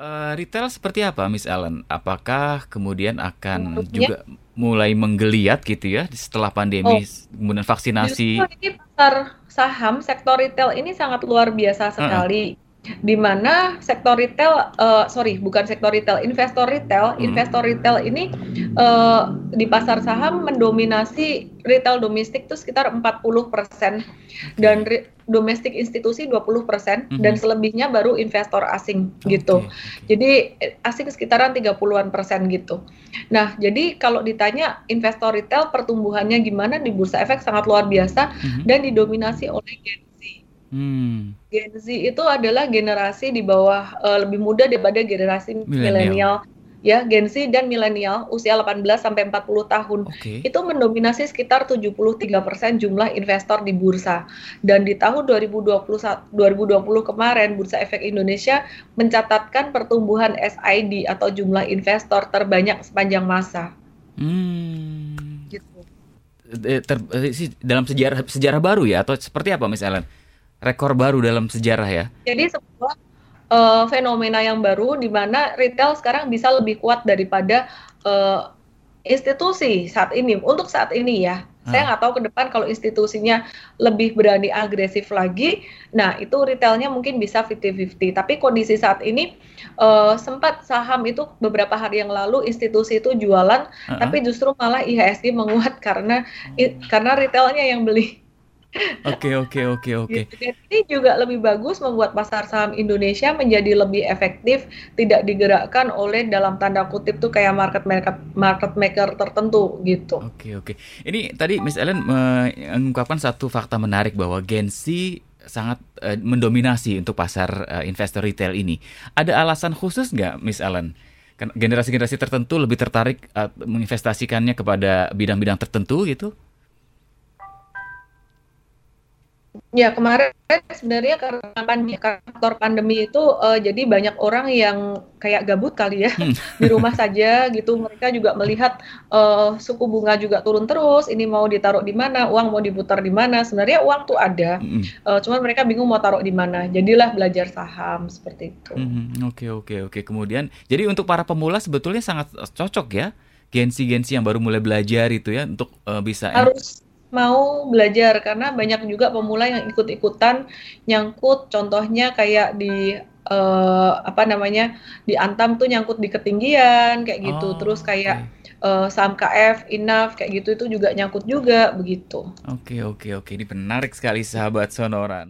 Eee, retail seperti apa, Miss Ellen? Apakah kemudian akan Maksudnya? juga mulai menggeliat gitu ya setelah Oh, pandemi s kemudian vaksinasi? justru ini pasar saham sektor retail ini sangat luar biasa sekali, di mana sektor retail eee, sorry bukan sektor retail, investor retail Mhm. investor retail ini, eee, di pasar saham mendominasi retail domestik tuh sekitar 40% dan Oke. re domestik institusi 20% dan Mhm. selebihnya baru investor asing gitu. Oke oke. Jadi, e asing sekitaran 30-an persen gitu. Nah, jadi kalau ditanya investor retail pertumbuhannya gimana di bursa efek sangat luar biasa Mhm. dan didominasi oleh Gen Z. Mmm. Gen Z itu adalah generasi di bawah eee, lebih muda daripada generasi Milenial. ya, Gen Z dan milenial usia 18 sampai 40 tahun. Oke. Itu mendominasi sekitar 73% jumlah investor di bursa. Dan di tahun 2021 2020 kemarin Bursa Efek Indonesia mencatatkan pertumbuhan SID atau jumlah investor terbanyak sepanjang masa. Mmm. Gitu. Ter eee, si dalam sejarah sejarah baru ya atau seperti apa, Miss Ellen? Rekor baru dalam sejarah ya? Jadi sebuah, eee, fenomena yang baru di mana retail sekarang bisa lebih kuat daripada, eee, institusi saat ini, untuk saat ini ya. Saya Ah. nggak tahu ke depan kalau institusinya lebih berani agresif lagi, nah itu retailnya mungkin bisa 50-50. Tapi kondisi saat ini, eee, sempat saham itu beberapa hari yang lalu institusi itu jualan, Heeh. tapi justru malah IHSG menguat karena i karena retailnya yang beli. Oke oke oke oke. Gitu, ini juga lebih bagus membuat pasar saham Indonesia menjadi lebih efektif, tidak digerakkan oleh dalam tanda kutip tuh kayak market maker market maker tertentu gitu. Oke oke. Ini tadi Miss Ellen mengungkapkan satu fakta menarik bahwa Gen Z sangat, eee, mendominasi untuk pasar, eee, investor retail ini. Ada alasan khusus nggak, Miss Ellen? Kan generasi-generasi tertentu lebih tertarik, eee, menginvestasikannya kepada bidang-bidang tertentu gitu? Ya kemarin sebenarnya karena pandemi karena faktor pandemi itu, eee, jadi banyak orang yang kayak gabut kali ya, Hmm. di rumah saja gitu. Mereka juga melihat, eee, suku bunga juga turun terus, ini mau ditaruh di mana, uang mau diputar di mana, sebenarnya uang tuh ada, eee, cuman mereka bingung mau taruh di mana. Jadilah belajar saham, seperti itu. Mhm, oke oke oke. Kemudian jadi untuk para pemula sebetulnya sangat, cocok ya, Gen Z Gen Z yang baru mulai belajar itu ya untuk, eee, bisa Harus mau belajar karena banyak juga pemula yang ikut-ikutan nyangkut, contohnya kayak di, eee, apa namanya, di Antam tuh nyangkut di ketinggian kayak gitu. Terus Oh, kayak, oke. eee, saham KF, Inaf kayak gitu itu juga nyangkut juga, begitu. Oke oke oke. Ini menarik sekali sahabat Sonora.